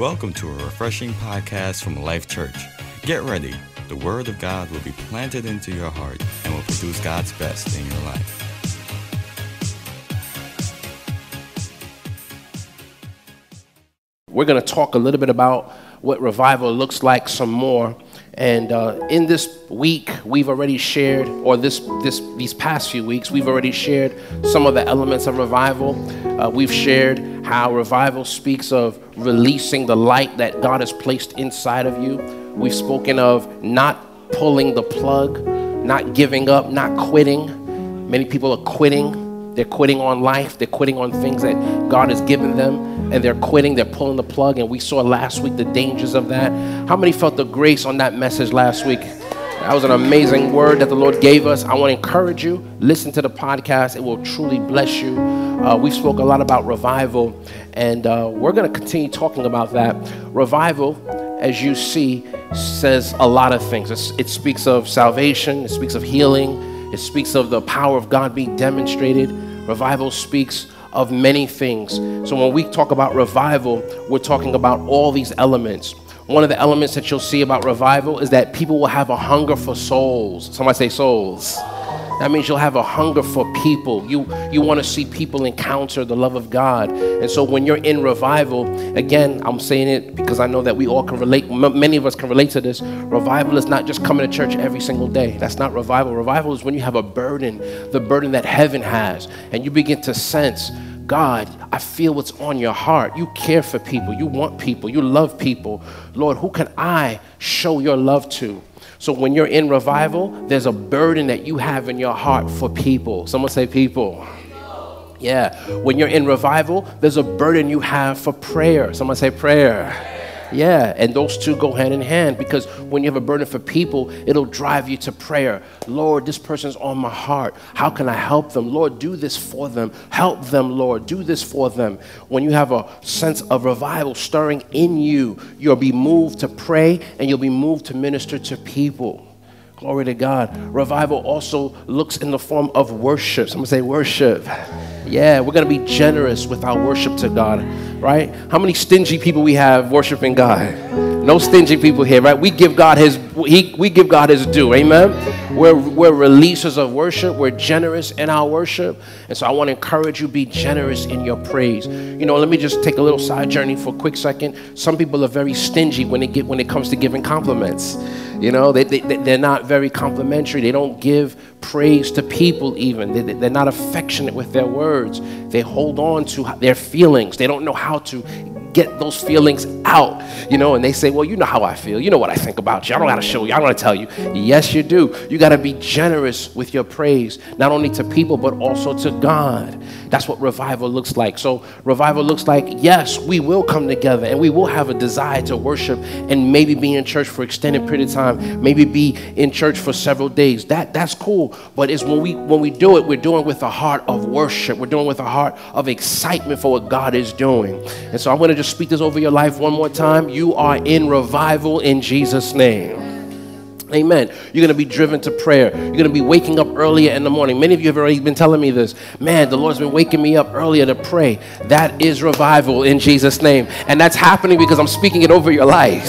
Welcome to a refreshing podcast from Life Church. Get ready. The Word of God will be planted into your heart and will produce God's best in your life. We're going to talk a little bit about what revival looks like some more. And uh, in this week, we've already shared, or this, this, these past few weeks, we've already shared some of the elements of revival. Uh, we've shared how revival speaks of releasing the light that God has placed inside of you. We've spoken of not pulling the plug, not giving up, not quitting. Many people are quitting they're quitting on life. They're quitting on things that God has given them. And they're quitting. They're pulling the plug. And we saw last week the dangers of that. How many felt the grace on that message last week? That was an amazing word that the Lord gave us. I want to encourage you. Listen to the podcast. It will truly bless you. Uh, we spoke a lot about revival, and uh, we're going to continue talking about that. Revival, as you see, says a lot of things. It's, it speaks of salvation. It speaks of healing. It speaks of the power of God being demonstrated. Revival speaks of many things. So when we talk about revival, we're talking about all these elements. One of the elements that you'll see about revival is that people will have a hunger for souls. Somebody say souls. That means you'll have a hunger for people. You, you want to see people encounter the love of God. And so when you're in revival, again, I'm saying it because I know that we all can relate, m- many of us can relate to this. Revival is not just coming to church every single day. That's not revival. Revival is when you have a burden, the burden that heaven has, and you begin to sense God, I feel what's on your heart. You care for people. You want people. You love people. Lord, who can I show your love to? So when you're in revival, there's a burden that you have in your heart for people. Someone say people. Yeah. When you're in revival, there's a burden you have for prayer. Someone say prayer. Yeah, and those two go hand in hand because when you have a burden for people, it'll drive you to prayer. Lord, this person's on my heart. How can I help them? Lord, do this for them. Help them, Lord. Do this for them. When you have a sense of revival stirring in you, you'll be moved to pray and you'll be moved to minister to people. Glory to God. Revival also looks in the form of worship. Someone say worship. Yeah, we're going to be generous with our worship to God, right? How many stingy people we have worshiping God? No stingy people here, right? We give God his he, we give God his due. Amen. We're we're releasers of worship. We're generous in our worship. And so I want to encourage you be generous in your praise. You know, let me just take a little side journey for a quick second. Some people are very stingy when it get when it comes to giving compliments. You know, they, they, they're not very complimentary. They don't give praise to people, even. They, they're not affectionate with their words. They hold on to their feelings. They don't know how to get those feelings out, you know, and they say, Well, you know how I feel. You know what I think about you. I don't got to show you. I don't got to tell you. Yes, you do. You got to be generous with your praise, not only to people, but also to God. That's what revival looks like. So, revival looks like, yes, we will come together and we will have a desire to worship and maybe be in church for extended period of time, maybe be in church for several days. That, that's cool. But it's when we, when we do it, we're doing it with a heart of worship, we're doing it with a heart of excitement for what God is doing. And so, I'm going to just speak this over your life one more time. You are in revival in Jesus' name. Amen. You're going to be driven to prayer. You're going to be waking up earlier in the morning. Many of you have already been telling me this. Man, the Lord's been waking me up earlier to pray. That is revival in Jesus' name. And that's happening because I'm speaking it over your life.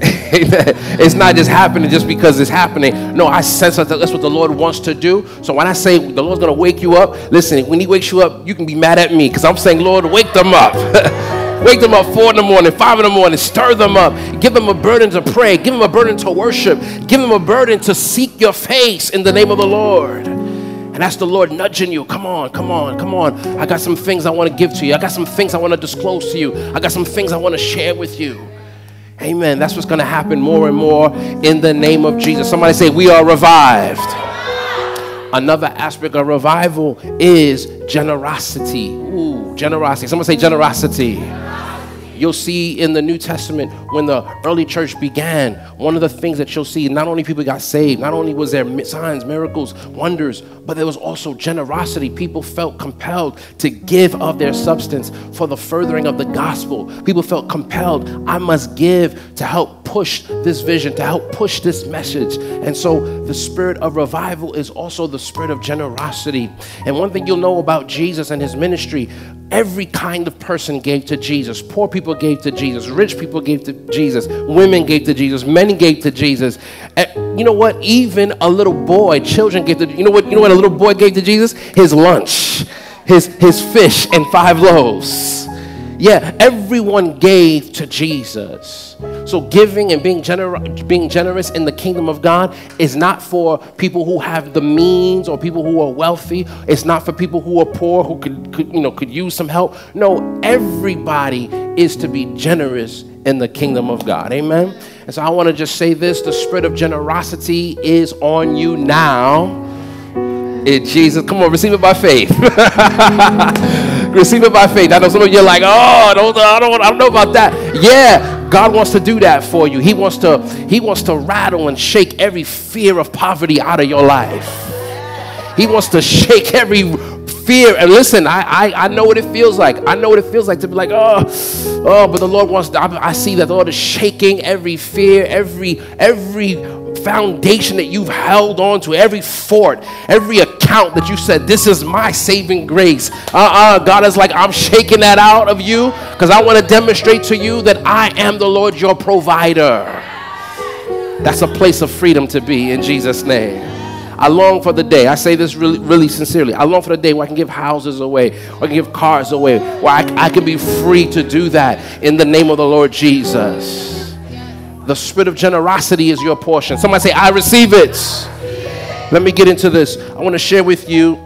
Amen. It's not just happening just because it's happening. No, I sense that that's what the Lord wants to do. So when I say the Lord's going to wake you up, listen, when He wakes you up, you can be mad at me because I'm saying, Lord, wake them up. Wake them up four in the morning, five in the morning, stir them up. Give them a burden to pray. Give them a burden to worship. Give them a burden to seek your face in the name of the Lord. And that's the Lord nudging you. Come on, come on, come on. I got some things I want to give to you. I got some things I want to disclose to you. I got some things I want to share with you. Amen. That's what's going to happen more and more in the name of Jesus. Somebody say, We are revived. Another aspect of revival is generosity. Ooh, generosity. Someone say generosity. You'll see in the New Testament when the early church began, one of the things that you'll see, not only people got saved, not only was there signs, miracles, wonders, but there was also generosity. People felt compelled to give of their substance for the furthering of the gospel. People felt compelled, I must give to help push this vision, to help push this message. And so the spirit of revival is also the spirit of generosity. And one thing you'll know about Jesus and his ministry every kind of person gave to Jesus. Poor people gave to Jesus, rich people gave to Jesus, women gave to Jesus, men gave to Jesus. And you know what? Even a little boy, children gave to you know what you know what a little boy gave to Jesus? His lunch, his his fish and five loaves. Yeah, everyone gave to Jesus. So giving and being, gener- being generous in the kingdom of God is not for people who have the means or people who are wealthy. It's not for people who are poor who could, could you know could use some help. No, everybody is to be generous in the kingdom of God. Amen. And so I want to just say this: the spirit of generosity is on you now. In Jesus, come on, receive it by faith. Receive it by faith. I know some of you are like, oh, I don't, I don't, I don't know about that. Yeah, God wants to do that for you. He wants to, He wants to rattle and shake every fear of poverty out of your life. He wants to shake every fear. And listen, I, I, I know what it feels like. I know what it feels like to be like, oh, oh, but the Lord wants. I, I see that the Lord is shaking every fear, every every foundation that you've held on to, every fort, every account that you said, This is my saving grace. Uh uh-uh, uh God is like, I'm shaking that out of you because I want to demonstrate to you that I am the Lord your provider. That's a place of freedom to be in Jesus' name. I long for the day. I say this really, really sincerely. I long for the day where I can give houses away, or I can give cars away, where I, I can be free to do that in the name of the Lord Jesus. The spirit of generosity is your portion. Somebody say, I receive it. Let me get into this. I want to share with you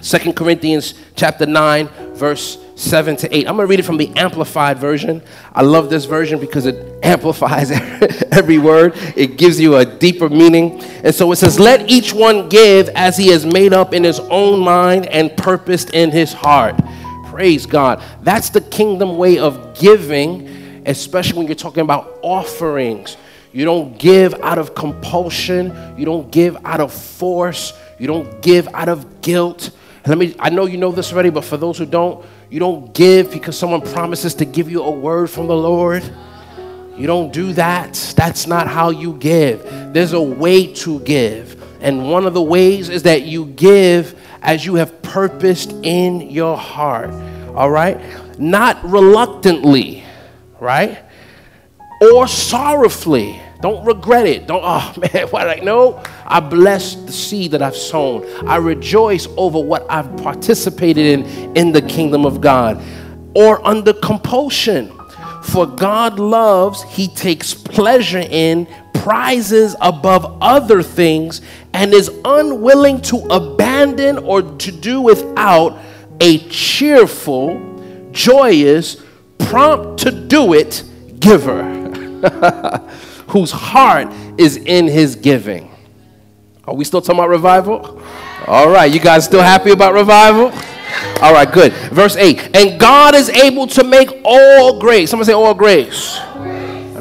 Second Corinthians chapter 9, verse 7 to 8. I'm going to read it from the Amplified version. I love this version because it amplifies every word, it gives you a deeper meaning. And so it says, Let each one give as he has made up in his own mind and purposed in his heart. Praise God. That's the kingdom way of giving especially when you're talking about offerings. You don't give out of compulsion, you don't give out of force, you don't give out of guilt. let me I know you know this already, but for those who don't, you don't give because someone promises to give you a word from the Lord. You don't do that. That's not how you give. There's a way to give. And one of the ways is that you give as you have purposed in your heart. All right? Not reluctantly right? Or sorrowfully. Don't regret it. Don't, oh man, what I know? I bless the seed that I've sown. I rejoice over what I've participated in in the kingdom of God. Or under compulsion. For God loves, He takes pleasure in, prizes above other things, and is unwilling to abandon or to do without a cheerful, joyous, prompt to do it giver, whose heart is in his giving. Are we still talking about revival? All right, you guys still happy about revival? All right, good. Verse 8. And God is able to make all grace. Someone say all grace.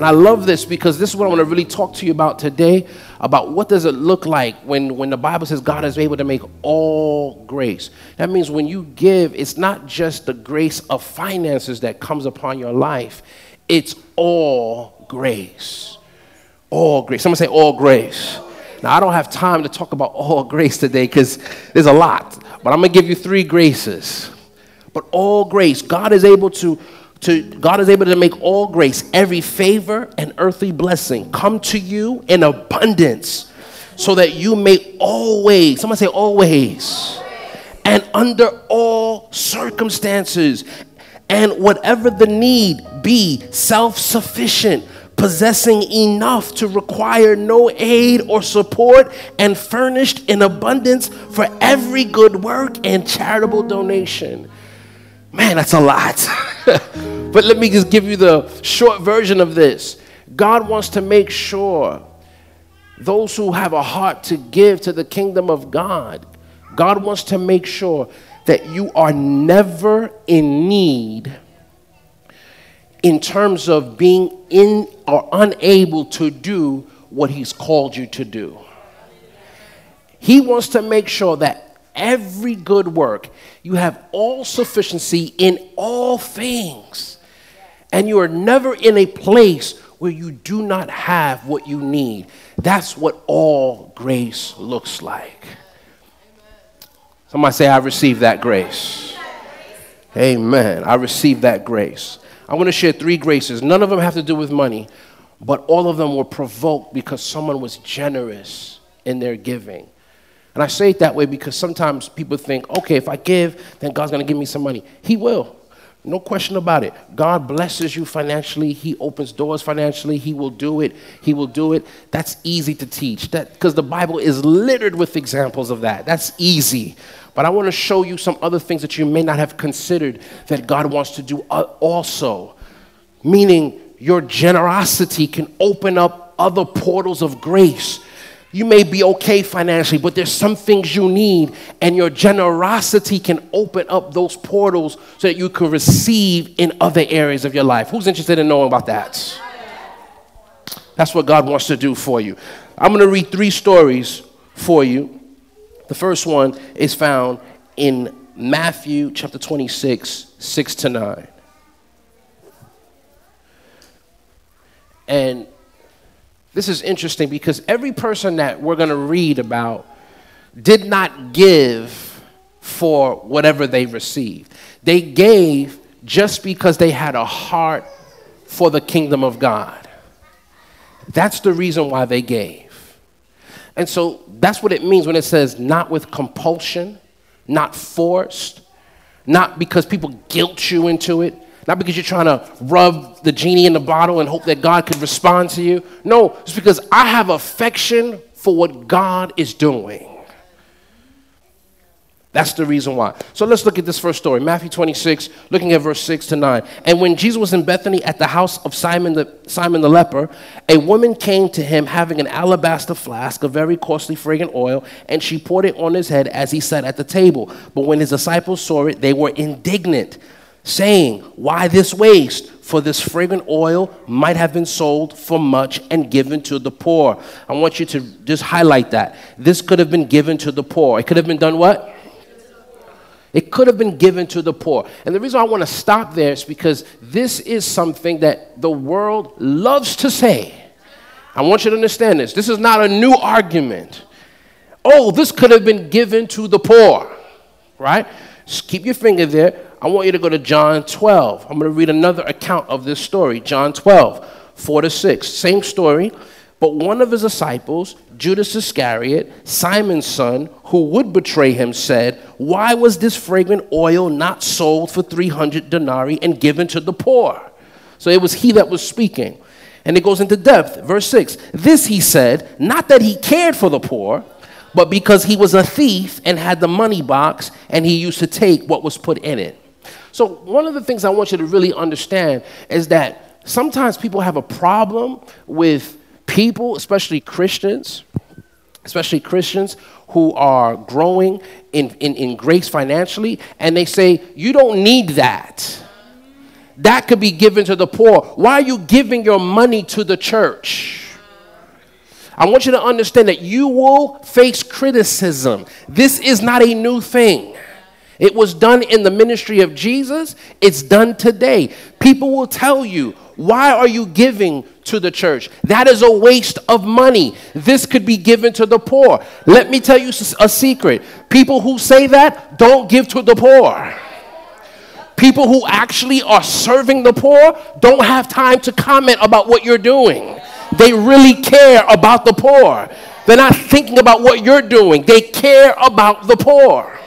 And I love this because this is what I want to really talk to you about today about what does it look like when, when the Bible says God is able to make all grace. That means when you give, it's not just the grace of finances that comes upon your life, it's all grace. All grace. Someone say all grace. Now, I don't have time to talk about all grace today because there's a lot, but I'm going to give you three graces. But all grace, God is able to to God is able to make all grace, every favor and earthly blessing come to you in abundance so that you may always, someone say always, and under all circumstances and whatever the need be, self sufficient, possessing enough to require no aid or support, and furnished in abundance for every good work and charitable donation. Man, that's a lot. but let me just give you the short version of this. God wants to make sure those who have a heart to give to the kingdom of God, God wants to make sure that you are never in need in terms of being in or unable to do what He's called you to do. He wants to make sure that every good work. You have all sufficiency in all things. And you are never in a place where you do not have what you need. That's what all grace looks like. Somebody say, I receive that grace. Amen. I receive that grace. I want to share three graces. None of them have to do with money, but all of them were provoked because someone was generous in their giving. And I say it that way because sometimes people think, okay, if I give, then God's going to give me some money. He will. No question about it. God blesses you financially. He opens doors financially. He will do it. He will do it. That's easy to teach. That because the Bible is littered with examples of that. That's easy. But I want to show you some other things that you may not have considered that God wants to do uh, also. Meaning your generosity can open up other portals of grace you may be okay financially, but there's some things you need, and your generosity can open up those portals so that you can receive in other areas of your life. Who's interested in knowing about that? That's what God wants to do for you. I'm going to read three stories for you. The first one is found in Matthew chapter 26, 6 to 9. And this is interesting because every person that we're going to read about did not give for whatever they received. They gave just because they had a heart for the kingdom of God. That's the reason why they gave. And so that's what it means when it says not with compulsion, not forced, not because people guilt you into it, not because you're trying to rub the genie in the bottle and hope that God could respond to you. No, it's because I have affection for what God is doing. That's the reason why. So let's look at this first story Matthew 26, looking at verse 6 to 9. And when Jesus was in Bethany at the house of Simon the, Simon the leper, a woman came to him having an alabaster flask of very costly fragrant oil, and she poured it on his head as he sat at the table. But when his disciples saw it, they were indignant saying, Why this waste? For this fragrant oil might have been sold for much and given to the poor. I want you to just highlight that. This could have been given to the poor. It could have been done what? It could have been given to the poor. And the reason I want to stop there is because this is something that the world loves to say. I want you to understand this. This is not a new argument. Oh, this could have been given to the poor, right? Just keep your finger there. I want you to go to John 12. I'm going to read another account of this story. John 12, 4 to 6. Same story. But one of his disciples, Judas Iscariot, Simon's son, who would betray him, said, Why was this fragrant oil not sold for 300 denarii and given to the poor? So it was he that was speaking. And it goes into depth. Verse 6 This he said, not that he cared for the poor but because he was a thief and had the money box and he used to take what was put in it. So, one of the things I want you to really understand is that sometimes people have a problem with people, especially Christians, especially Christians who are growing in, in, in grace financially, and they say, You don't need that. That could be given to the poor. Why are you giving your money to the church? I want you to understand that you will face criticism. This is not a new thing. It was done in the ministry of Jesus, it's done today. People will tell you, why are you giving to the church? That is a waste of money. This could be given to the poor. Let me tell you a secret. People who say that don't give to the poor. People who actually are serving the poor don't have time to comment about what you're doing. They really care about the poor. They're not thinking about what you're doing. They care about the poor.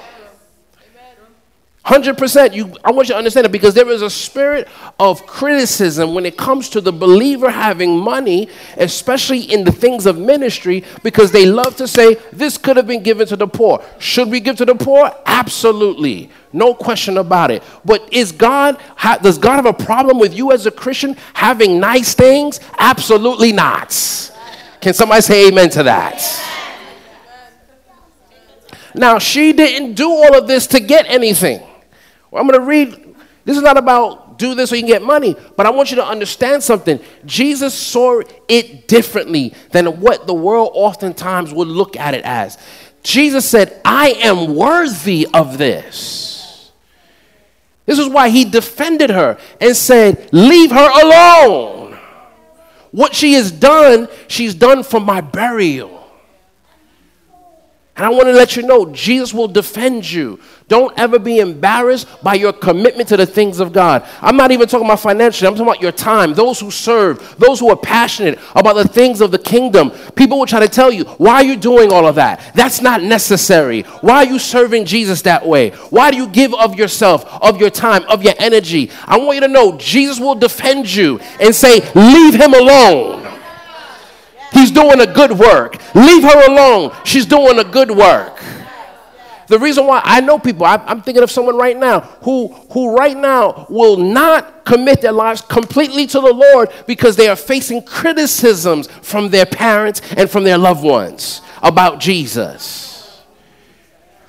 100%. You, I want you to understand it because there is a spirit of criticism when it comes to the believer having money, especially in the things of ministry, because they love to say, This could have been given to the poor. Should we give to the poor? Absolutely. No question about it. But is God, does God have a problem with you as a Christian having nice things? Absolutely not. Can somebody say amen to that? Now, she didn't do all of this to get anything. I'm going to read. This is not about do this so you can get money, but I want you to understand something. Jesus saw it differently than what the world oftentimes would look at it as. Jesus said, I am worthy of this. This is why he defended her and said, Leave her alone. What she has done, she's done for my burial. And I want to let you know Jesus will defend you. Don't ever be embarrassed by your commitment to the things of God. I'm not even talking about financially, I'm talking about your time. Those who serve, those who are passionate about the things of the kingdom. People will try to tell you, why are you doing all of that? That's not necessary. Why are you serving Jesus that way? Why do you give of yourself, of your time, of your energy? I want you to know Jesus will defend you and say, leave him alone. He's doing a good work. Leave her alone. She's doing a good work. The reason why I know people, I, am thinking of someone right now who, who right now will not commit their lives completely to the Lord because they are facing criticisms from their parents and from their loved ones about Jesus.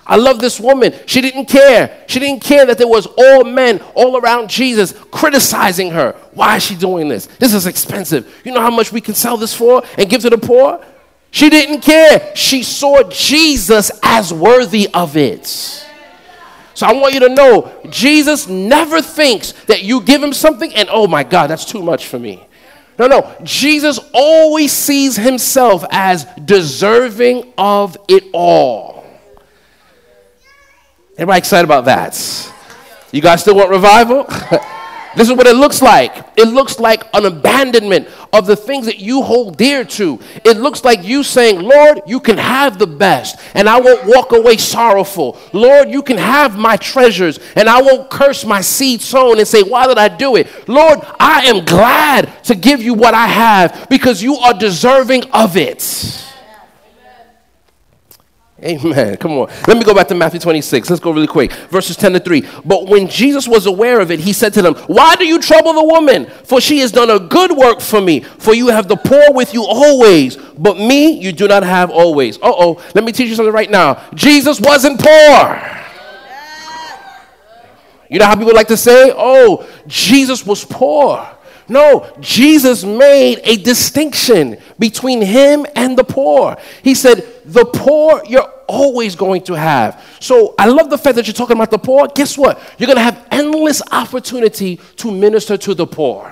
I love this woman. She didn't care. She didn't care that there was all men all around Jesus criticizing her. Why is she doing this? This is expensive. You know how much we can sell this for and give to the poor? She didn't care. She saw Jesus as worthy of it. So I want you to know Jesus never thinks that you give him something and oh my God, that's too much for me. No, no. Jesus always sees himself as deserving of it all. Everybody excited about that? You guys still want revival? this is what it looks like. It looks like an abandonment of the things that you hold dear to. It looks like you saying, Lord, you can have the best, and I won't walk away sorrowful. Lord, you can have my treasures, and I won't curse my seed sown and say, Why did I do it? Lord, I am glad to give you what I have because you are deserving of it. Amen. Come on. Let me go back to Matthew 26. Let's go really quick. Verses 10 to 3. But when Jesus was aware of it, he said to them, Why do you trouble the woman? For she has done a good work for me. For you have the poor with you always, but me you do not have always. Uh oh. Let me teach you something right now. Jesus wasn't poor. You know how people like to say, Oh, Jesus was poor. No, Jesus made a distinction between him and the poor. He said, The poor you're always going to have. So I love the fact that you're talking about the poor. Guess what? You're going to have endless opportunity to minister to the poor.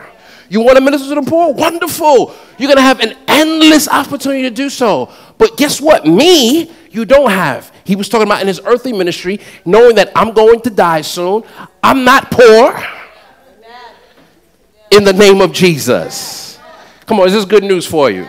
You want to minister to the poor? Wonderful. You're going to have an endless opportunity to do so. But guess what? Me, you don't have. He was talking about in his earthly ministry, knowing that I'm going to die soon. I'm not poor in the name of Jesus. Come on, is this good news for you?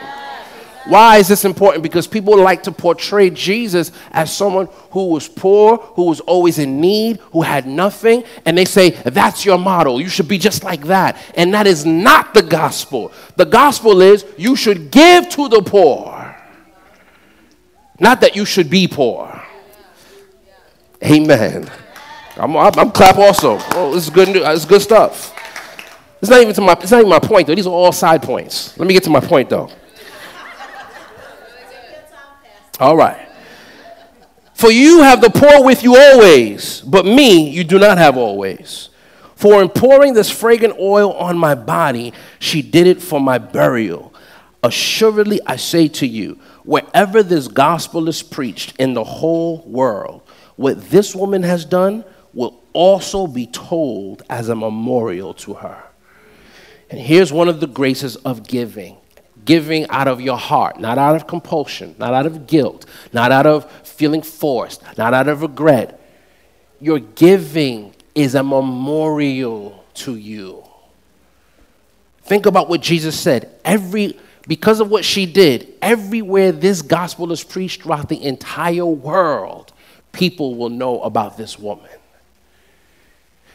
Why is this important? Because people like to portray Jesus as someone who was poor, who was always in need, who had nothing, and they say, That's your model. You should be just like that. And that is not the gospel. The gospel is you should give to the poor, not that you should be poor. Amen. I'm, I'm, I'm clap also. Oh, this is good. This is good stuff. It's not even to my, it's not even my point though. These are all side points. Let me get to my point though. All right. For you have the poor with you always, but me you do not have always. For in pouring this fragrant oil on my body, she did it for my burial. Assuredly, I say to you, wherever this gospel is preached in the whole world, what this woman has done will also be told as a memorial to her. And here's one of the graces of giving giving out of your heart, not out of compulsion, not out of guilt, not out of feeling forced, not out of regret. Your giving is a memorial to you. Think about what Jesus said. Every because of what she did, everywhere this gospel is preached throughout the entire world, people will know about this woman.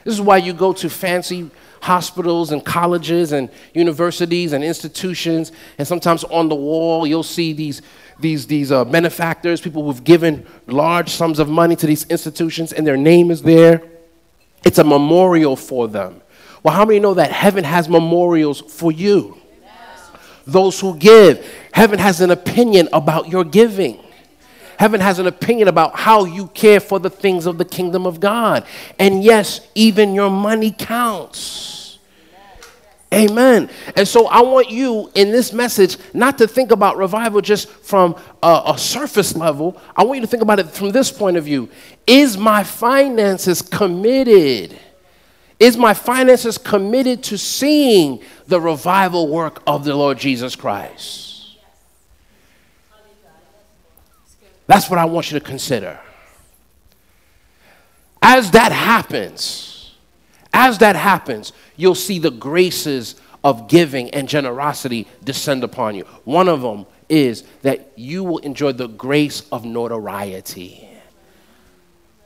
This is why you go to fancy hospitals and colleges and universities and institutions. And sometimes on the wall, you'll see these, these, these uh, benefactors, people who've given large sums of money to these institutions, and their name is there. It's a memorial for them. Well, how many know that heaven has memorials for you? Those who give. Heaven has an opinion about your giving. Heaven has an opinion about how you care for the things of the kingdom of God. And yes, even your money counts. Amen. And so I want you in this message not to think about revival just from a, a, surface level. I want you to think about it from this point of view. Is my finances committed? Is my finances committed to seeing the revival work of the Lord Jesus Christ? That's what I want you to consider. As that happens, as that happens, you'll see the graces of giving and generosity descend upon you. One of them is that you will enjoy the grace of notoriety.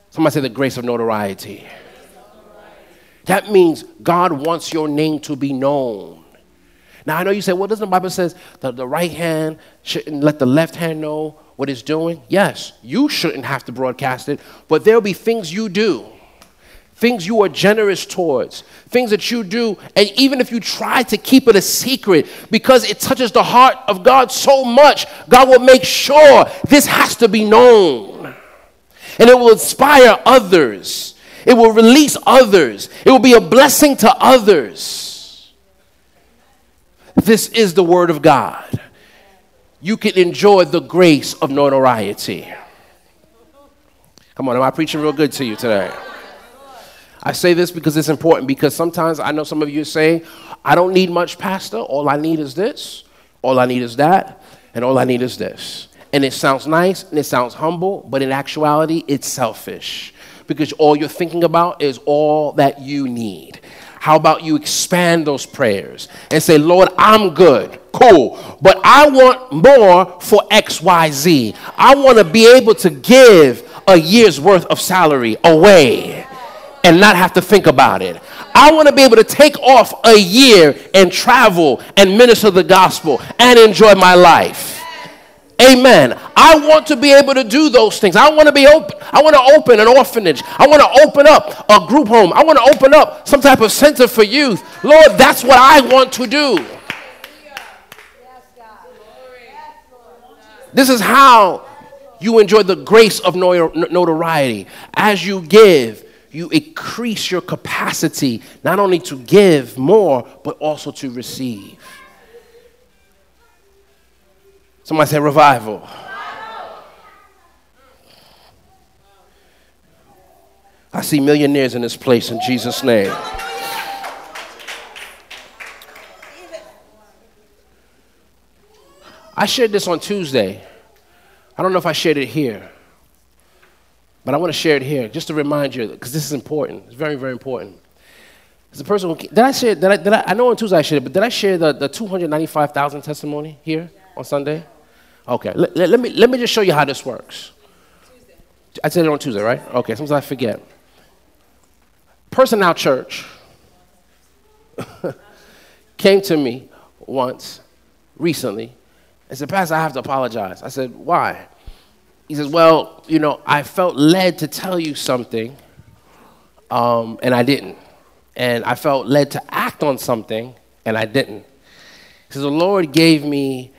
Somebody say the grace of notoriety. That means God wants your name to be known. Now I know you say, well, doesn't the Bible says that the right hand shouldn't let the left hand know what it's doing? Yes, you shouldn't have to broadcast it, but there'll be things you do, things you are generous towards, things that you do, and even if you try to keep it a secret because it touches the heart of God so much, God will make sure this has to be known. And it will inspire others. It will release others. It will be a blessing to others. This is the Word of God. You can enjoy the grace of notoriety. Come on, am I preaching real good to you today? I say this because it's important because sometimes I know some of you say, I don't need much, Pastor. All I need is this, all I need is that, and all I need is this. And it sounds nice and it sounds humble, but in actuality, it's selfish because all you're thinking about is all that you need. How about you expand those prayers and say, Lord, I'm good, cool, but I want more for XYZ. I want to be able to give a year's worth of salary away and not have to think about it. I want to be able to take off a year and travel and minister the gospel and enjoy my life. Amen. I want to be able to do those things. I want to be open. I want to open an orphanage. I want to open up a group home. I want to open up some type of center for youth. Lord, that's what I want to do. This is how you enjoy the grace of notoriety. As you give, you increase your capacity not only to give more, but also to receive. Somebody say revival. I see millionaires in this place in Jesus' name. I shared this on Tuesday. I don't know if I shared it here, but I want to share it here just to remind you because this is important. It's very, very important. As a person who did I share? Did I, did I, I know on Tuesday I shared it, but did I share the, the 295,000 testimony here on Sunday? Okay, let, let, me, let me just show you how this works. Tuesday. I said it on Tuesday, right? Okay, sometimes I forget. Person out church came to me once recently and said, Pastor, I have to apologize. I said, Why? He says, Well, you know, I felt led to tell you something, um, and I didn't. And I felt led to act on something, and I didn't. He says, The Lord gave me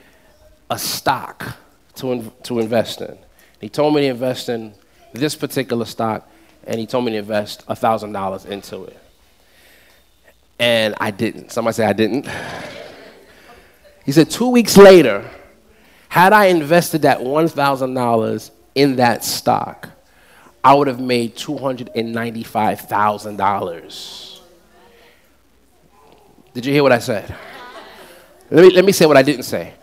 a stock to, to invest in. He told me to invest in this particular stock, and he told me to invest $1,000 into it. And I didn't. Somebody say I didn't. He said, two weeks later, had I invested that $1,000 in that stock, I would have made $295,000. Did you hear what I said? Let me, let me say what I didn't say.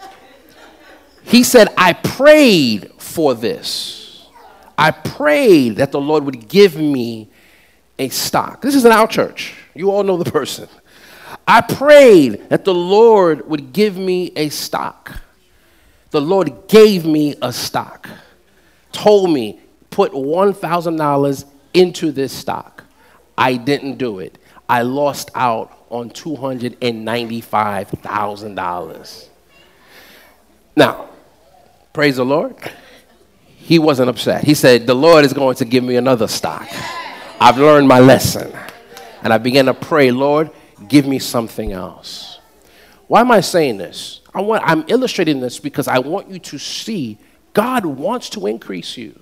He said, I prayed for this. I prayed that the Lord would give me a stock. This is in our church. You all know the person. I prayed that the Lord would give me a stock. The Lord gave me a stock, told me, put $1,000 into this stock. I didn't do it. I lost out on $295,000. Now, Praise the Lord. He wasn't upset. He said, The Lord is going to give me another stock. I've learned my lesson. And I began to pray, Lord, give me something else. Why am I saying this? I want, I'm illustrating this because I want you to see God wants to increase you.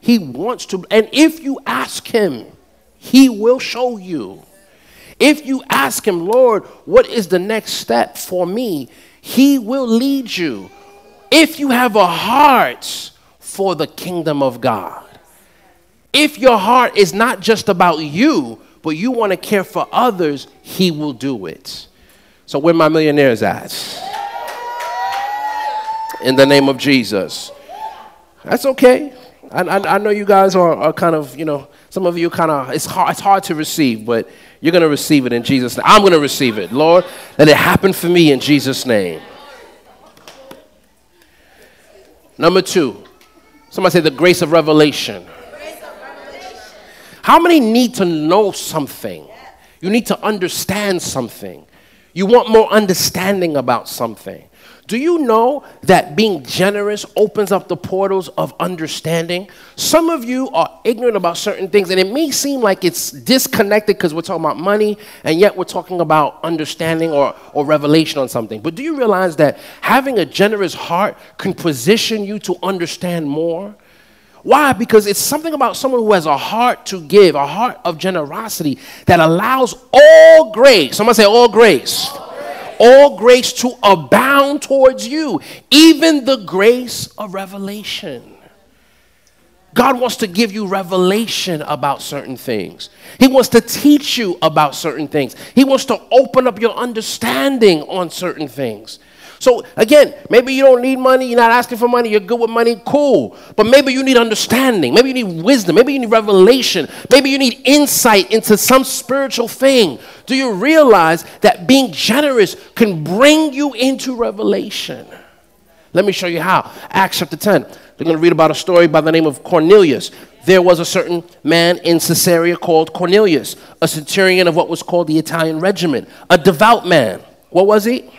He wants to, and if you ask Him, He will show you. If you ask Him, Lord, what is the next step for me? He will lead you if you have a heart for the kingdom of God, if your heart is not just about you, but you want to care for others, He will do it. So, where my millionaires at? In the name of Jesus. That's okay. I, I, I know you guys are, are kind of, you know, some of you kind of, it's hard, it's hard to receive, but you're going to receive it in Jesus' name. I'm going to receive it. Lord, let it happen for me in Jesus' name. Number two, somebody say the grace of revelation. How many need to know something? You need to understand something. You want more understanding about something. Do you know that being generous opens up the portals of understanding? Some of you are ignorant about certain things, and it may seem like it's disconnected because we're talking about money, and yet we're talking about understanding or, or revelation on something. But do you realize that having a generous heart can position you to understand more? Why? Because it's something about someone who has a heart to give, a heart of generosity that allows all grace. Someone say, all grace all grace to abound towards you, even the grace of revelation. God wants to give you revelation about certain things. He wants to teach you about certain things. He wants to open up your understanding on certain things. So again, maybe you don't need money, you're not asking for money, you're good with money, cool. But maybe you need understanding, maybe you need wisdom, maybe you need revelation, maybe you need insight into some spiritual thing. Do you realize that being generous can bring you into revelation? Let me show you how. Acts chapter 10. We're going to read about a story by the name of Cornelius. There was a certain man in Caesarea called Cornelius, a centurion of what was called the Italian regiment, a devout man. What was he?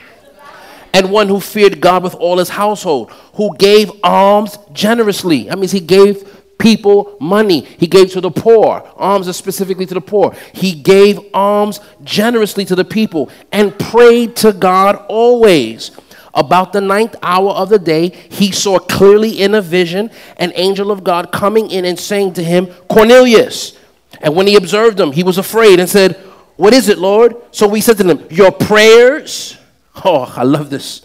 And one who feared God with all his household, who gave alms generously. That means he gave people money. He gave to the poor. Alms are specifically to the poor. He gave alms generously to the people and prayed to God always. About the ninth hour of the day, he saw clearly in a vision an angel of God coming in and saying to him, Cornelius. And when he observed him, he was afraid and said, What is it, Lord? So we said to him, Your prayers Oh, I love this.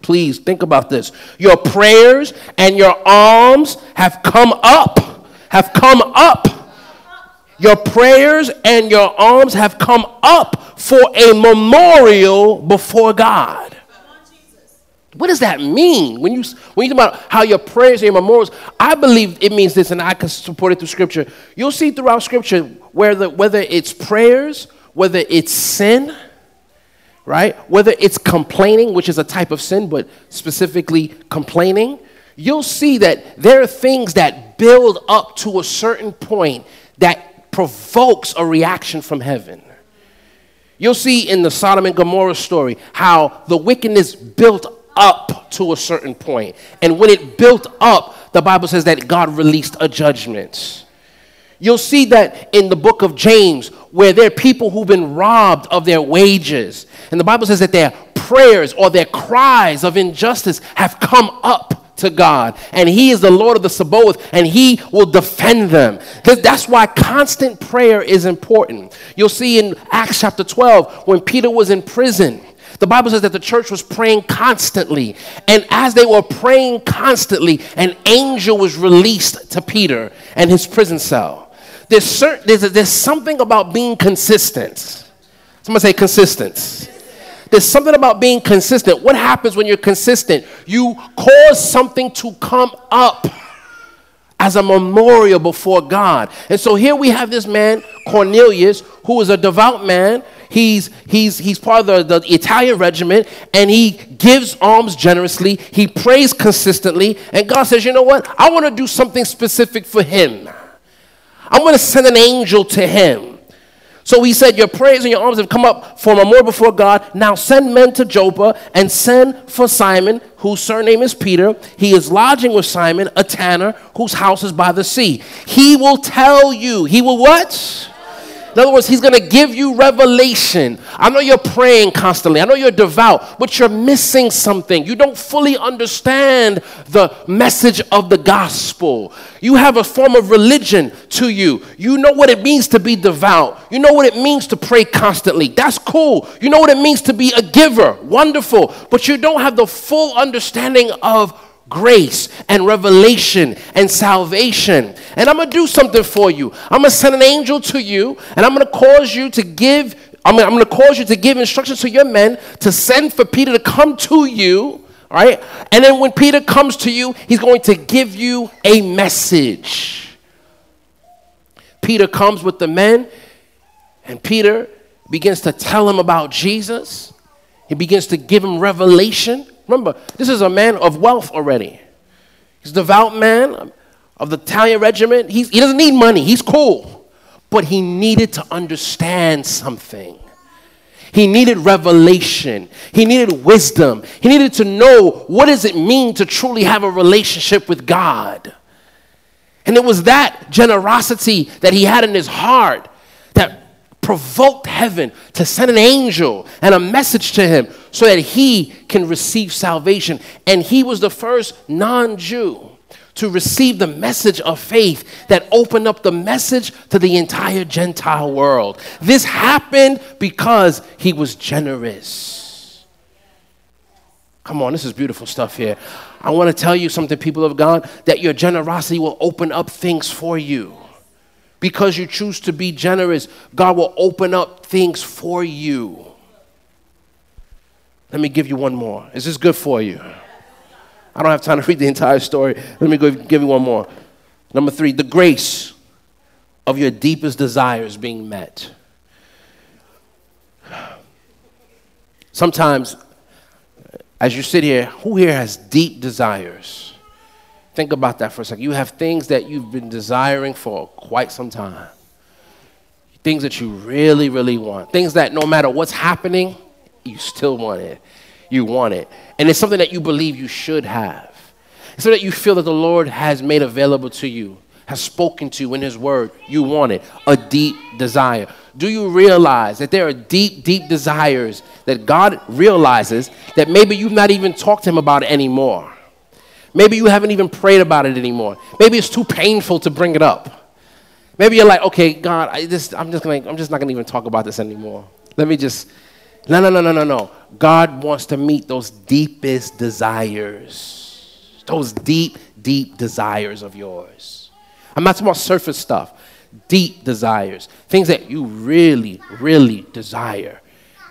Please think about this. Your prayers and your alms have come up, have come up. Your prayers and your alms have come up for a memorial before God. What does that mean? When you, when you talk about how your prayers and your memorials, I believe it means this, and I can support it through Scripture. You'll see throughout Scripture where the, whether it's prayers, whether it's sin, right? Whether it's complaining, which is a type of sin, but specifically complaining, you'll see that there are things that build up to a certain point that provokes a reaction from heaven. You'll see in the Sodom and Gomorrah story how the wickedness built up to a certain point. And when it built up, the Bible says that God released a judgment. You'll see that in the book of James, where there are people who've been robbed of their wages. And the Bible says that their prayers or their cries of injustice have come up to God. And He is the Lord of the Sabaoth, and He will defend them. That's why constant prayer is important. You'll see in Acts chapter 12, when Peter was in prison. The Bible says that the church was praying constantly. And as they were praying constantly, an angel was released to Peter and his prison cell there's, certain, there's, there's something about being consistent. Somebody say consistent. There's something about being consistent. What happens when you're consistent? You cause something to come up as a memorial before God. And so here we have this man, Cornelius, who is a devout man. He's, he's, he's part of the, the Italian regiment, and he gives alms generously. He prays consistently. And God says, you know what? I want to do something specific for him. I'm going to send an angel to him. So he said, Your prayers and your alms have come up for a memorial before God. Now send men to Joppa and send for Simon, whose surname is Peter. He is lodging with Simon, a tanner, whose house is by the sea. He will tell you. He will what? In other words, he's going to give you revelation. I know you're praying constantly. I know you're devout, but you're missing something. You don't fully understand the message of the gospel. You have a form of religion to you. You know what it means to be devout. You know what it means to pray constantly. That's cool. You know what it means to be a giver. Wonderful. But you don't have the full understanding of grace and revelation and salvation. And I'm going to do something for you. I'm going to send an angel to you and I'm going to cause you to give I'm going to cause you to give instructions to your men to send for Peter to come to you, right? And then when Peter comes to you, he's going to give you a message. Peter comes with the men, and Peter begins to tell him about Jesus. He begins to give him revelation. Remember, this is a man of wealth already. He's a devout man of the Italian regiment. He's, he doesn't need money, he's cool. But he needed to understand something. He needed revelation. He needed wisdom. He needed to know what does it mean to truly have a relationship with God. And it was that generosity that he had in his heart provoked heaven to send an angel and a message to him so that he can receive salvation. And he was the first non Jew to receive the message of faith that opened up the message to the entire Gentile world. This happened because he was generous. Come on, this is beautiful stuff here. I want to tell you something, people of God, that your generosity will open up things for you. Because you choose to be generous, God will open up things for you. Let me give you one more. Is this good for you? I don't have time to read the entire story. Let me give you one more. Number three, the grace of your deepest desires being met. Sometimes, as you sit here, who here has deep desires? Think about that for a second. You have things that you've been desiring for quite some time. Things that you really, really want. Things that no matter what's happening, you still want it. You want it. And it's something that you believe you should have. So that you feel that the Lord has made available to you, has spoken to you in His Word. You want it. A deep desire. Do you realize that there are deep, deep desires that God realizes that maybe you've not even talked to Him about anymore? Maybe you haven't even prayed about it anymore. Maybe it's too painful to bring it up. Maybe you're like, okay, God, I just, I'm just gonna, I'm just not gonna even talk about this anymore. Let me just, no, no, no, no, no, no. God wants to meet those deepest desires, those deep, deep desires of yours. I'm not talking about surface stuff, deep desires, things that you really, really desire.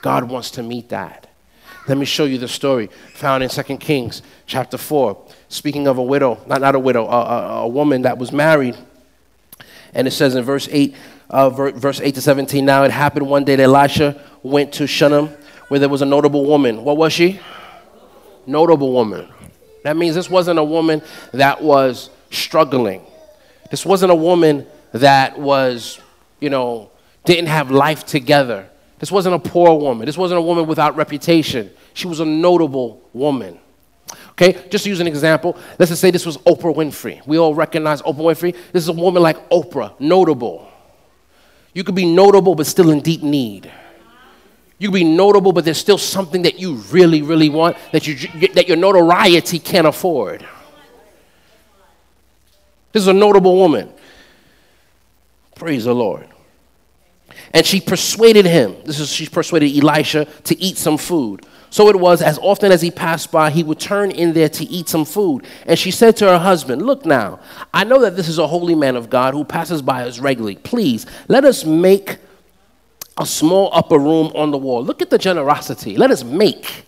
God wants to meet that. Let me show you the story found in 2 Kings chapter 4 speaking of a widow, not, not a widow, a, a, a woman that was married. And it says in verse 8, uh, verse 8 to 17, now it happened one day that Elisha went to Shunem where there was a notable woman. What was she? Notable woman. That means this wasn't a woman that was struggling. This wasn't a woman that was, you know, didn't have life together. This wasn't a poor woman. This wasn't a woman without reputation. She was a notable woman. Okay, just to use an example, let's just say this was Oprah Winfrey. We all recognize Oprah Winfrey. This is a woman like Oprah, notable. You could be notable but still in deep need. You could be notable, but there's still something that you really, really want that, you, that your notoriety can't afford. This is a notable woman. Praise the Lord. And she persuaded him. This is she persuaded Elisha to eat some food. So it was, as often as he passed by, he would turn in there to eat some food. And she said to her husband, Look now, I know that this is a holy man of God who passes by us regularly. Please, let us make a small upper room on the wall. Look at the generosity. Let us make.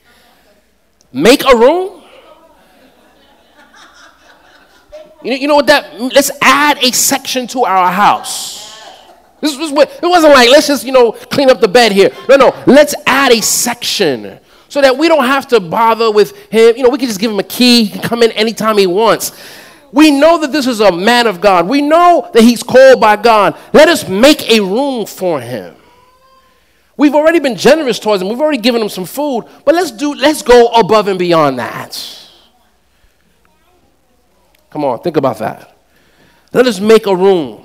Make a room? You know, what that, let's add a section to our house. This was, it wasn't like, let's just, you know, clean up the bed here. No, no, let's add a section so that we don't have to bother with him. You know, we can just give him a key, he can come in anytime he wants. We know that this is a man of God. We know that he's called by God. Let us make a room for him. We've already been generous towards him. We've already given him some food, but let's do let's go above and beyond that. Come on, think about that. Let us make a room.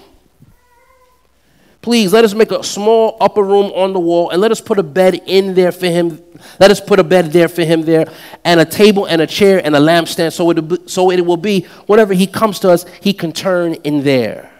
Please let us make a small upper room on the wall and let us put a bed in there for him. Let us put a bed there for him there and a table and a chair and a lampstand so it, so it will be whenever he comes to us, he can turn in there.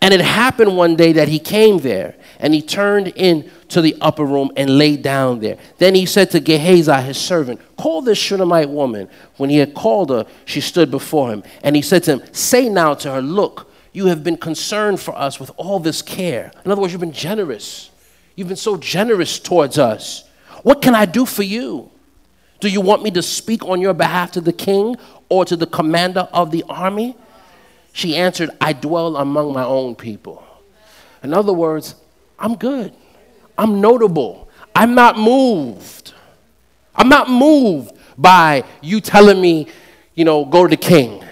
And it happened one day that he came there And he turned into the upper room and lay down there. Then he said to Gehazi, his servant, Call this Shunammite woman. When he had called her, she stood before him. And he said to him, Say now to her, Look, you have been concerned for us with all this care. In other words, you've been generous. You've been so generous towards us. What can I do for you? Do you want me to speak on your behalf to the king or to the commander of the army? She answered, I dwell among my own people. In other words, I'm good. I'm notable. I'm not moved. I'm not moved by you telling me, you know, go to the king.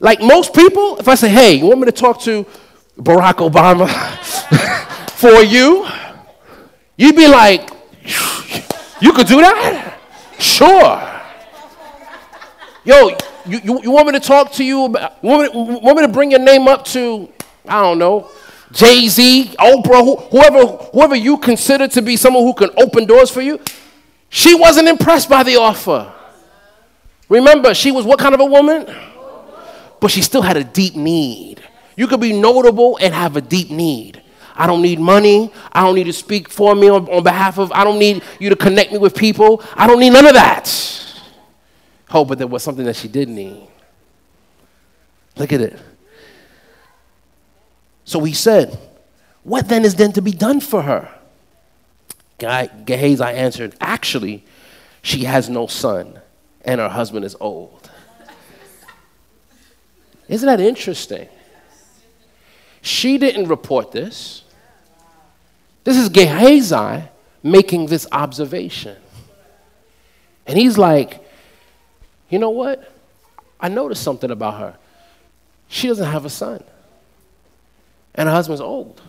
Like most people, if I say, hey, you want me to talk to Barack Obama for you? You'd be like, you could do that? Sure. Yo, you, you, you want me to talk to you about, want, me to, want me to bring your name up to, I don't know, Jay Z, Oprah, whoever, whoever you consider to be someone who can open doors for you? She wasn't impressed by the offer. Remember, she was what kind of a woman? But she still had a deep need. You could be notable and have a deep need. I don't need money. I don't need to speak for me on, on behalf of, I don't need you to connect me with people. I don't need none of that. Oh, but there was something that she did need. Look at it. So he said, What then is then to be done for her? Gehazi answered, Actually, she has no son, and her husband is old. Isn't that interesting? She didn't report this. This is Gehazi making this observation. And he's like, you know what? I noticed something about her. She doesn't have a son, and her husband's old.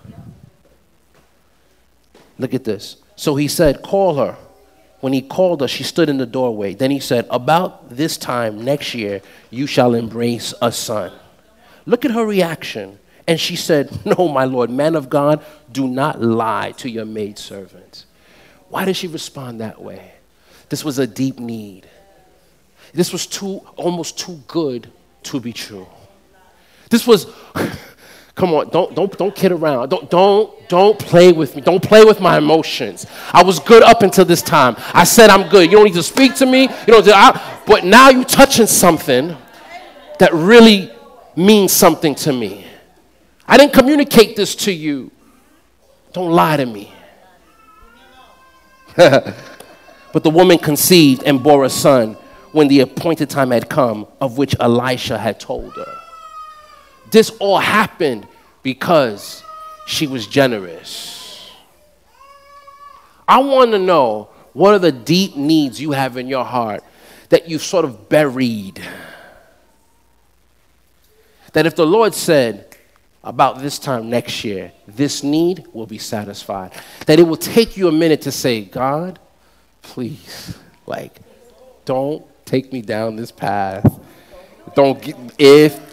Look at this. So he said, Call her. When he called her, she stood in the doorway. Then he said, About this time next year, you shall embrace a son. Look at her reaction. And she said, No, my Lord, man of God, do not lie to your maidservant. Why did she respond that way? This was a deep need. This was too, almost too good to be true. This was, come on, don't, don't, don't kid around. Don't, don't, don't play with me. Don't play with my emotions. I was good up until this time. I said I'm good. You don't need to speak to me. You know, I, but now you're touching something that really means something to me. I didn't communicate this to you. Don't lie to me. but the woman conceived and bore a son when the appointed time had come, of which Elisha had told her. This all happened because she was generous. I want to know what are the deep needs you have in your heart that you've sort of buried. That if the Lord said, about this time next year, this need will be satisfied. That it will take you a minute to say, God, please, like, don't take me down this path. Don't get, if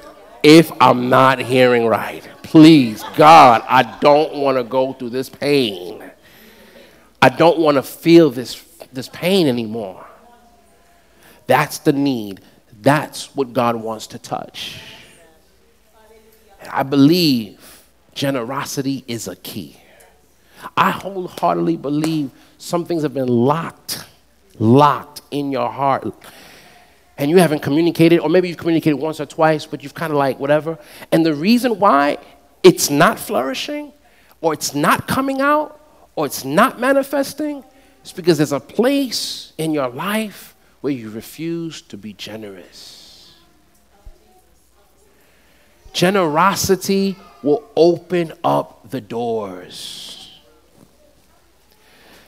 if I'm not hearing right. Please, God, I don't want to go through this pain. I don't want to feel this this pain anymore. That's the need. That's what God wants to touch. I believe generosity is a key. I wholeheartedly believe some things have been locked, locked in your heart and you haven't communicated, or maybe you've communicated once or twice, but you've kind of like whatever. And the reason why it's not flourishing, or it's not coming out, or it's not manifesting, is because there's a place in your life where you refuse to be generous. Generosity will open up the doors.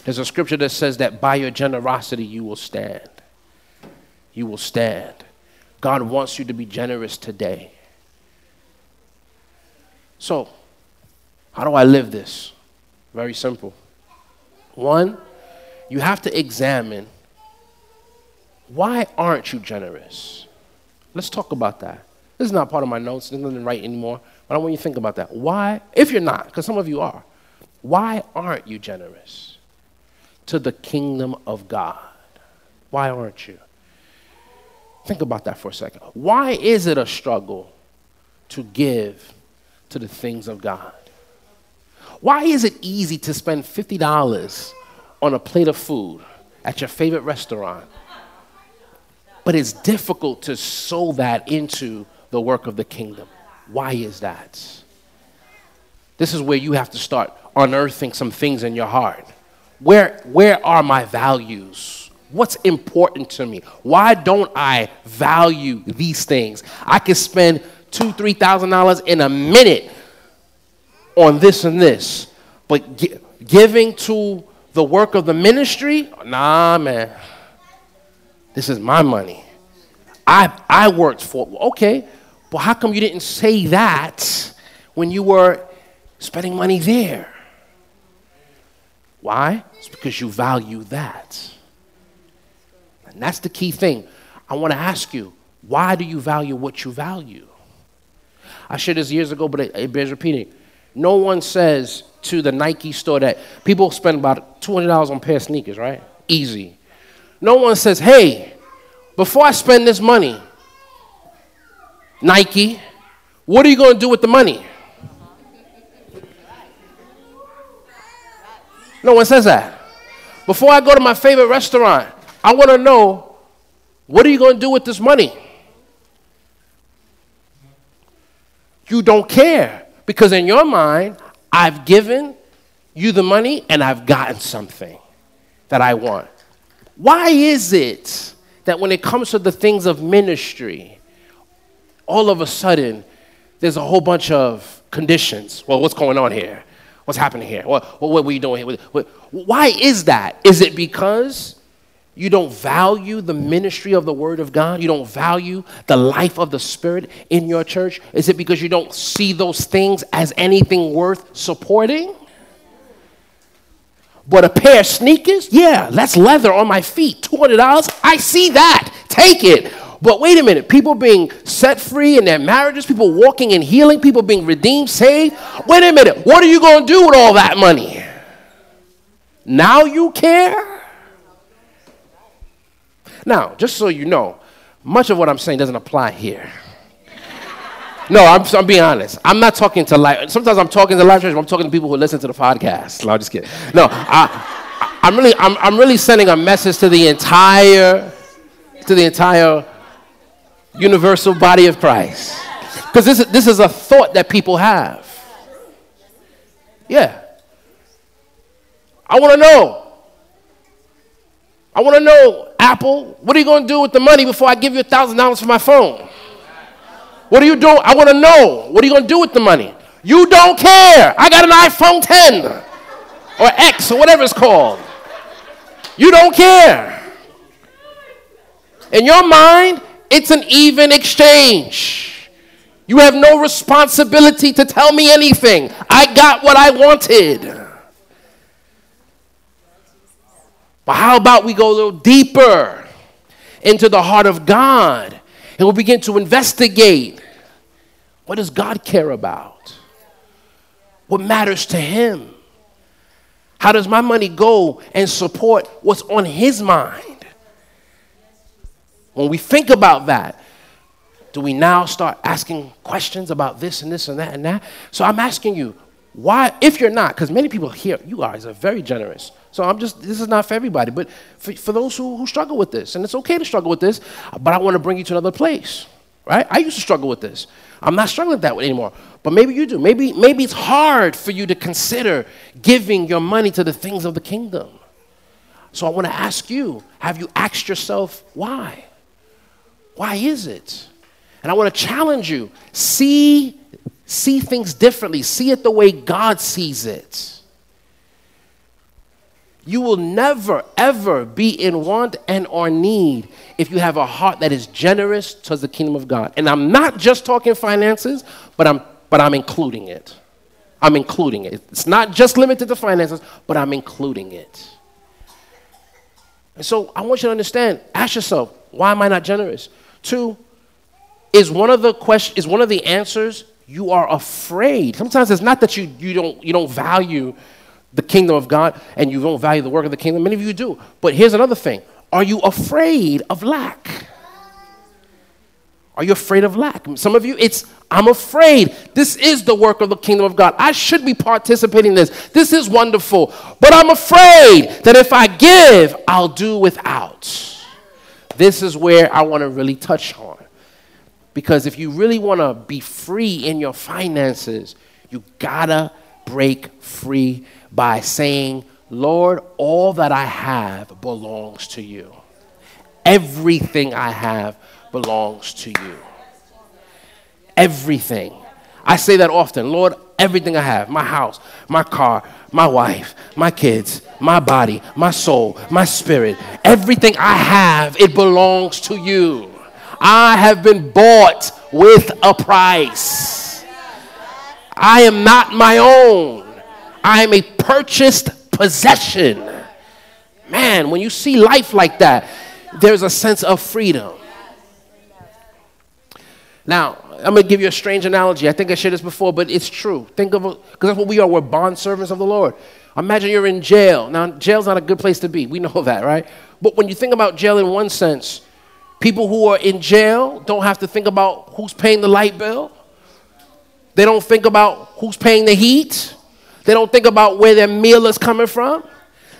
There's a scripture that says that by your generosity you will stand you will stand. God wants you to be generous today. So, how do I live this? Very simple. One, you have to examine why aren't you generous? Let's talk about that. This is not part of my notes, there's nothing right anymore, but I want you to think about that. Why, if you're not, because some of you are, why aren't you generous to the kingdom of God? Why aren't you? Think about that for a second. Why is it a struggle to give to the things of God? Why is it easy to spend $50 on a plate of food at your favorite restaurant? But it's difficult to sow that into the work of the kingdom. Why is that? This is where you have to start unearthing some things in your heart. Where, where are my values? What's important to me? Why don't I value these things? I can spend two, three thousand dollars in a minute on this and this, but gi- giving to the work of the ministry, nah, man. This is my money. I I worked for. Okay, but how come you didn't say that when you were spending money there? Why? It's because you value that. And that's the key thing. I want to ask you, why do you value what you value? I shared this years ago, but it, it bears repeating. No one says to the Nike store that people spend about $200 on a pair of sneakers, right? Easy. No one says, hey, before I spend this money, Nike, what are you going to do with the money? No one says that. Before I go to my favorite restaurant, I want to know what are you going to do with this money? You don't care because in your mind, I've given you the money and I've gotten something that I want. Why is it that when it comes to the things of ministry, all of a sudden there's a whole bunch of conditions? Well, what's going on here? What's happening here? What, what, what were you doing here? What, why is that? Is it because you don't value the ministry of the Word of God? You don't value the life of the Spirit in your church? Is it because you don't see those things as anything worth supporting? But a pair of sneakers, yeah, that's leather on my feet. $200, I see that. Take it. But wait a minute, people being set free in their marriages, people walking and healing, people being redeemed, saved. Wait a minute, what are you going to do with all that money? Now you care? Now, just so you know, much of what I'm saying doesn't apply here. No, I'm, I'm being honest. I'm not talking to live. Sometimes I'm talking to live church. I'm talking to people who listen to the podcast. No, I'm just kidding. No, I, I'm really, I'm, I'm really sending a message to the entire, to the entire universal body of Christ. Because this, is, this is a thought that people have. Yeah. I want to know. I want to know, Apple, what are you going to do with the money before I give you $1,000 for my phone? What are you doing? I want to know. What are you going to do with the money? You don't care. I got an iPhone 10 or X or whatever it's called. You don't care. In your mind, it's an even exchange. You have no responsibility to tell me anything. I got what I wanted. But how about we go a little deeper into the heart of God and we begin to investigate what does God care about? What matters to Him? How does my money go and support what's on His mind? When we think about that, do we now start asking questions about this and this and that and that? So I'm asking you, why, if you're not, because many people here, you guys are very generous. So I'm just, this is not for everybody, but for, for those who, who struggle with this, and it's okay to struggle with this, but I want to bring you to another place, right? I used to struggle with this. I'm not struggling with that anymore, but maybe you do. Maybe, maybe it's hard for you to consider giving your money to the things of the kingdom. So I want to ask you, have you asked yourself why? Why is it? And I want to challenge you. See, see things differently. See it the way God sees it. You will never, ever be in want and or need if you have a heart that is generous towards the kingdom of God. And I'm not just talking finances, but I'm, but I'm including it. I'm including it. It's not just limited to finances, but I'm including it. And so I want you to understand, ask yourself, why am I not generous? Two, is one of the question is one of the answers you are afraid. Sometimes it's not that you, you don't you don't value the kingdom of God and you don't value the work of the kingdom. Many of you do. But here's another thing. Are you afraid of lack? Are you afraid of lack? Some of you, it's, I'm afraid. This is the work of the kingdom of God. I should be participating in this. This is wonderful. But I'm afraid that if I give, I'll do without. This is where I want to really touch on. Because if you really want to be free in your finances, you gotta break free by saying, Lord, all that I have belongs to you. Everything I have belongs to you. Everything. I say that often. Lord, everything I have my house, my car, my wife, my kids, my body, my soul, my spirit everything I have, it belongs to you. I have been bought with a price. I am not my own, I am a purchased possession. Man, when you see life like that, there's a sense of freedom. Now, I'm going to give you a strange analogy. I think I shared this before, but it's true. Think of because that's what we are. We're bond servants of the Lord. Imagine you're in jail. Now, jail's not a good place to be. We know that, right? But when you think about jail in one sense, people who are in jail don't have to think about who's paying the light bill. They don't think about who's paying the heat. They don't think about where their meal is coming from.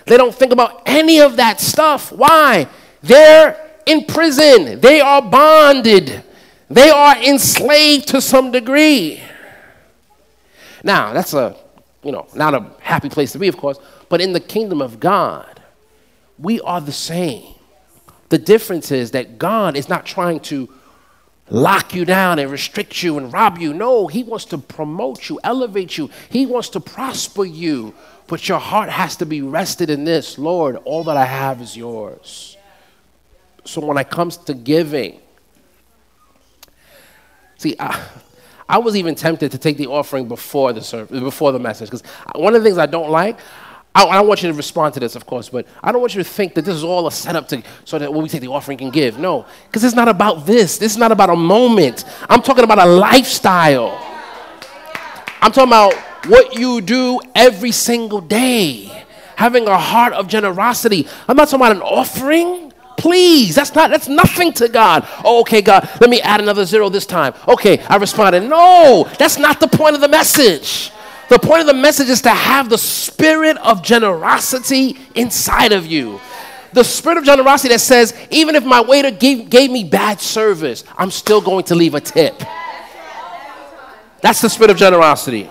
They don't think about any of that stuff. Why? They're in prison. They are bonded. They are enslaved to some degree. Now, that's a, you know, not a happy place to be, of course, but in the kingdom of God, we are the same. The difference is that God is not trying to lock you down and restrict you and rob you. No, He wants to promote you, elevate you. He wants to prosper you. But your heart has to be rested in this Lord, all that I have is yours. So when it comes to giving, See, I, I was even tempted to take the offering before the service, before the message, because one of the things I don't like, I, I, don't want you to respond to this, of course, but I don't want you to think that this is all a setup to so that when we take the offering can give. No, because it's not about this. This is not about a moment. I'm talking about a lifestyle. I'm talking about what you do every single day. Having a heart of generosity. I'm not talking about an offering. Please, that's not that's nothing to God. Oh, okay, God, let me add another zero this time. Okay, I responded. No, that's not the point of the message. The point of the message is to have the spirit of generosity inside of you. The spirit of generosity that says, even if my waiter gave, gave me bad service, I'm still going to leave a tip. That's the spirit of generosity.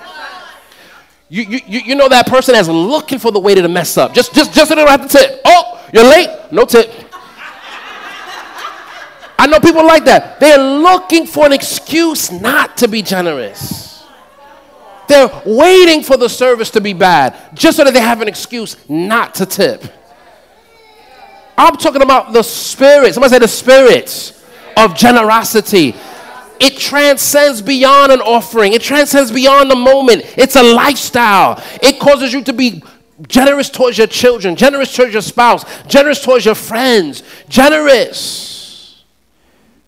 You, you, you know that person that's looking for the waiter to mess up. Just, just, just so they don't have to tip. Oh, you're late? No tip. I know people like that. They're looking for an excuse not to be generous. They're waiting for the service to be bad just so that they have an excuse not to tip. I'm talking about the spirit. Somebody say the spirits of generosity. It transcends beyond an offering, it transcends beyond the moment. It's a lifestyle. It causes you to be generous towards your children, generous towards your spouse, generous towards your friends, generous.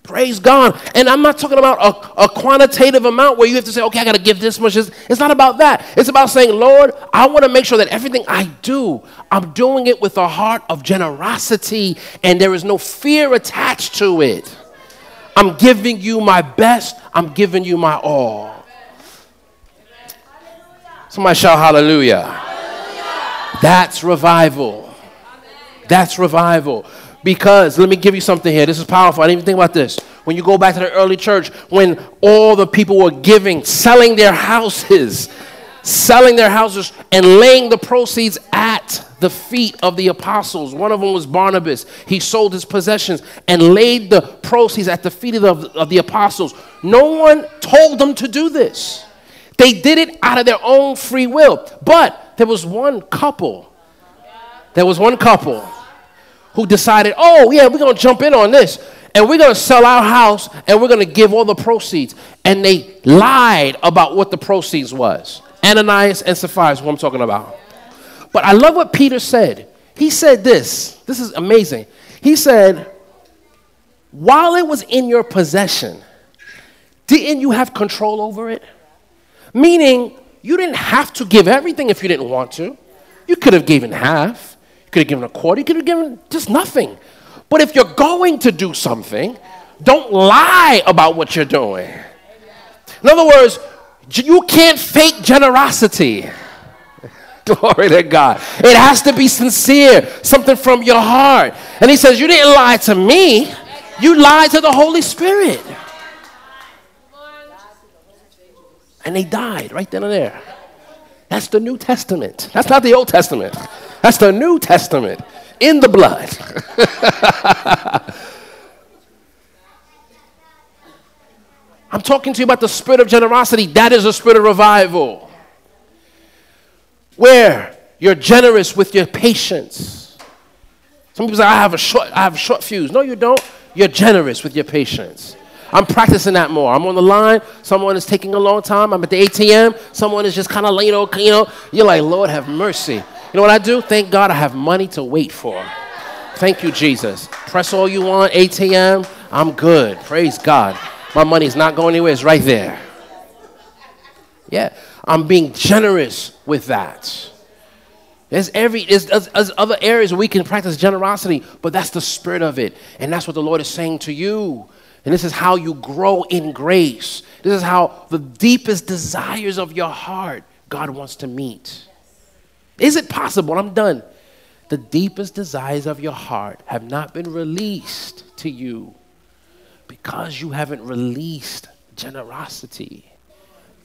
Praise God. And I'm not talking about a, a, quantitative amount where you have to say, okay, I got to give this much. It's not about that. It's about saying, Lord, I want to make sure that everything I do, I'm doing it with a heart of generosity and there is no fear attached to it. I'm giving you my best, I'm giving you my all. Somebody shout hallelujah. hallelujah. That's revival. That's revival. Because let me give you something here. This is powerful. I didn't even think about this. When you go back to the early church, when all the people were giving, selling their houses, selling their houses, and laying the proceeds at the feet of the apostles. One of them was Barnabas. He sold his possessions and laid the proceeds at the feet of the, of the apostles. No one told them to do this. They did it out of their own free will. But there was one couple. There was one couple who decided, oh, yeah, we're going to jump in on this and we're going to sell our house and we're going to give all the proceeds. And they lied about what the proceeds was. Ananias and Sapphira is what I'm talking about. But I love what Peter said. He said this. This is amazing. He said, while it was in your possession, didn't you have control over it? Meaning, you didn't have to give everything if you didn't want to. You could have given half could have given a quarter, you could have given just nothing. But if you're going to do something, Don't lie about what you're doing. In other words, you can't fake generosity. Glory to God. It has to be sincere, something from your heart. And he says, You didn't lie to me, you lied to the Holy Spirit. And they died right then and there. That's the New Testament. That's not the Old Testament. That's the New Testament in the blood. I'm talking to you about the spirit of generosity. That is a spirit of revival. Where you're generous with your patience. Some people say, I have a short, I have a short fuse. No, you don't. You're generous with your patience. I'm practicing that more. I'm on the line. Someone is taking a long time. I'm at the ATM. Someone is just kind of, you know, you know, you're like, Lord, have mercy. Know what I do? Thank God I have money to wait for. Thank you, Jesus. Press all you want, ATM. I'm good. Praise God. My money's not going anywhere. It's right there. Yeah, I'm being generous with that. There's every there's, there's, there's, other areas where we can practice generosity, but that's the spirit of it, and that's what the Lord is saying to you. And this is how you grow in grace. This is how the deepest desires of your heart God wants to meet. Is it possible? I'm done. The deepest desires of your heart have not been released to you because you haven't released generosity.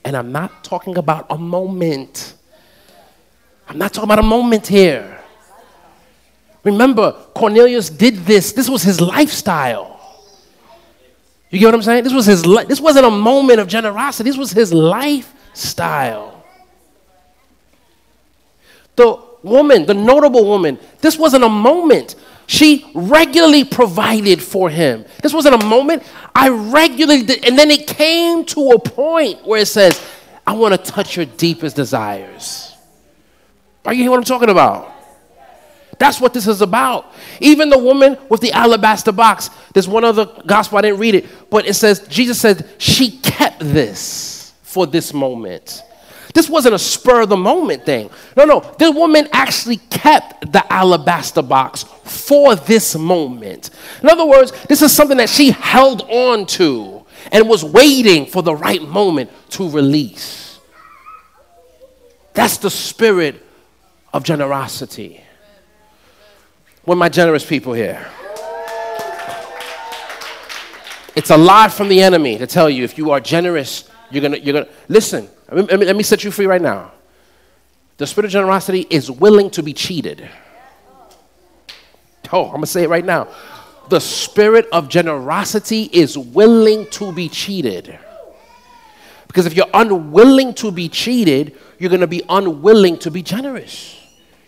And I'm not talking about a moment. I'm not talking about a moment here. Remember, Cornelius did this. This was his lifestyle. You get what I'm saying? This was his li- this wasn't a moment of generosity. This was his lifestyle. The woman, the notable woman, this wasn't a moment. She regularly provided for him. This wasn't a moment. I regularly did. And then it came to a point where it says, I want to touch your deepest desires. Are you hearing what I'm talking about? That's what this is about. Even the woman with the alabaster box, there's one other gospel, I didn't read it, but it says, Jesus said, she kept this for this moment. This wasn't a spur of the moment thing. No, no. The woman actually kept the alabaster box for this moment. In other words, this is something that she held on to and was waiting for the right moment to release. That's the spirit of generosity. With my generous people here. It's a lie from the enemy to tell you if you are generous, you're gonna, you're gonna, listen, let me, let me set you free right now. The spirit of generosity is willing to be cheated. Oh, I'm gonna say it right now. The spirit of generosity is willing to be cheated. Because if you're unwilling to be cheated, you're gonna be unwilling to be generous.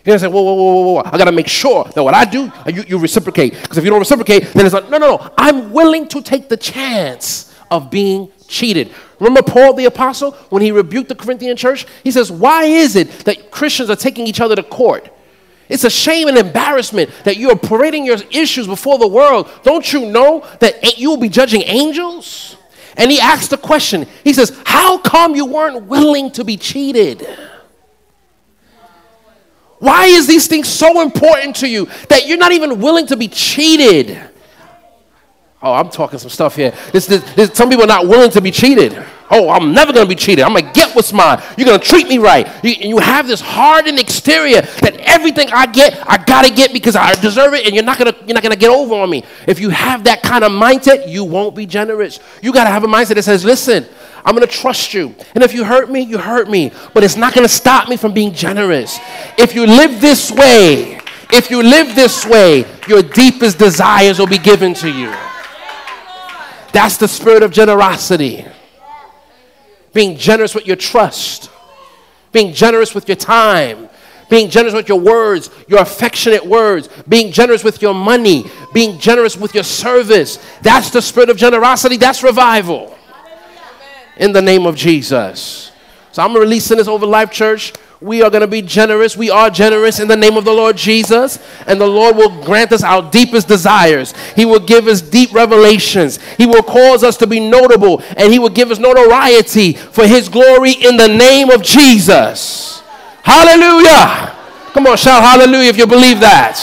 You're gonna say, whoa, whoa, whoa, whoa, whoa. I gotta make sure that what I do, you, you reciprocate. Because if you don't reciprocate, then it's like, no, no, no. I'm willing to take the chance of being cheated. Remember Paul the apostle when he rebuked the Corinthian church? He says, Why is it that Christians are taking each other to court? It's a shame and embarrassment that you are parading your issues before the world. Don't you know that you will be judging angels? And he asks the question, he says, How come you weren't willing to be cheated? Why is these things so important to you that you're not even willing to be cheated? Oh, I'm talking some stuff here. This, this, this, some people are not willing to be cheated. Oh, I'm never going to be cheated. I'm going to get what's mine. You're going to treat me right. You, you have this hardened exterior that everything I get, I got to get because I deserve it, and you're not going to you're not going to get over on me. If you have that kind of mindset, you won't be generous. You got to have a mindset that says, "Listen, I'm going to trust you. And if you hurt me, you hurt me, but it's not going to stop me from being generous. If you live this way, if you live this way, your deepest desires will be given to you." That's the spirit of generosity. Being generous with your trust, being generous with your time, being generous with your words, your affectionate words, being generous with your money, being generous with your service. That's the spirit of generosity. That's revival. In the name of Jesus. So I'm releasing this over Life Church. We are going to be generous. We are generous in the name of the Lord Jesus. And the Lord will grant us our deepest desires. He will give us deep revelations. He will cause us to be notable. And He will give us notoriety for His glory in the name of Jesus. Hallelujah. Come on, shout hallelujah if you believe that.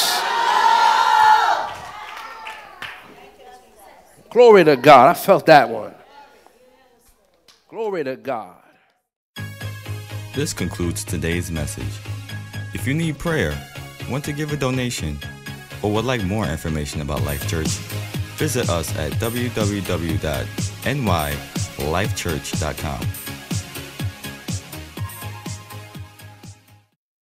Glory to God. I felt that one. Glory to God. This concludes today's message. If you need prayer, want to give a donation, or would like more information about Life Church, visit us at www.nylifechurch.com.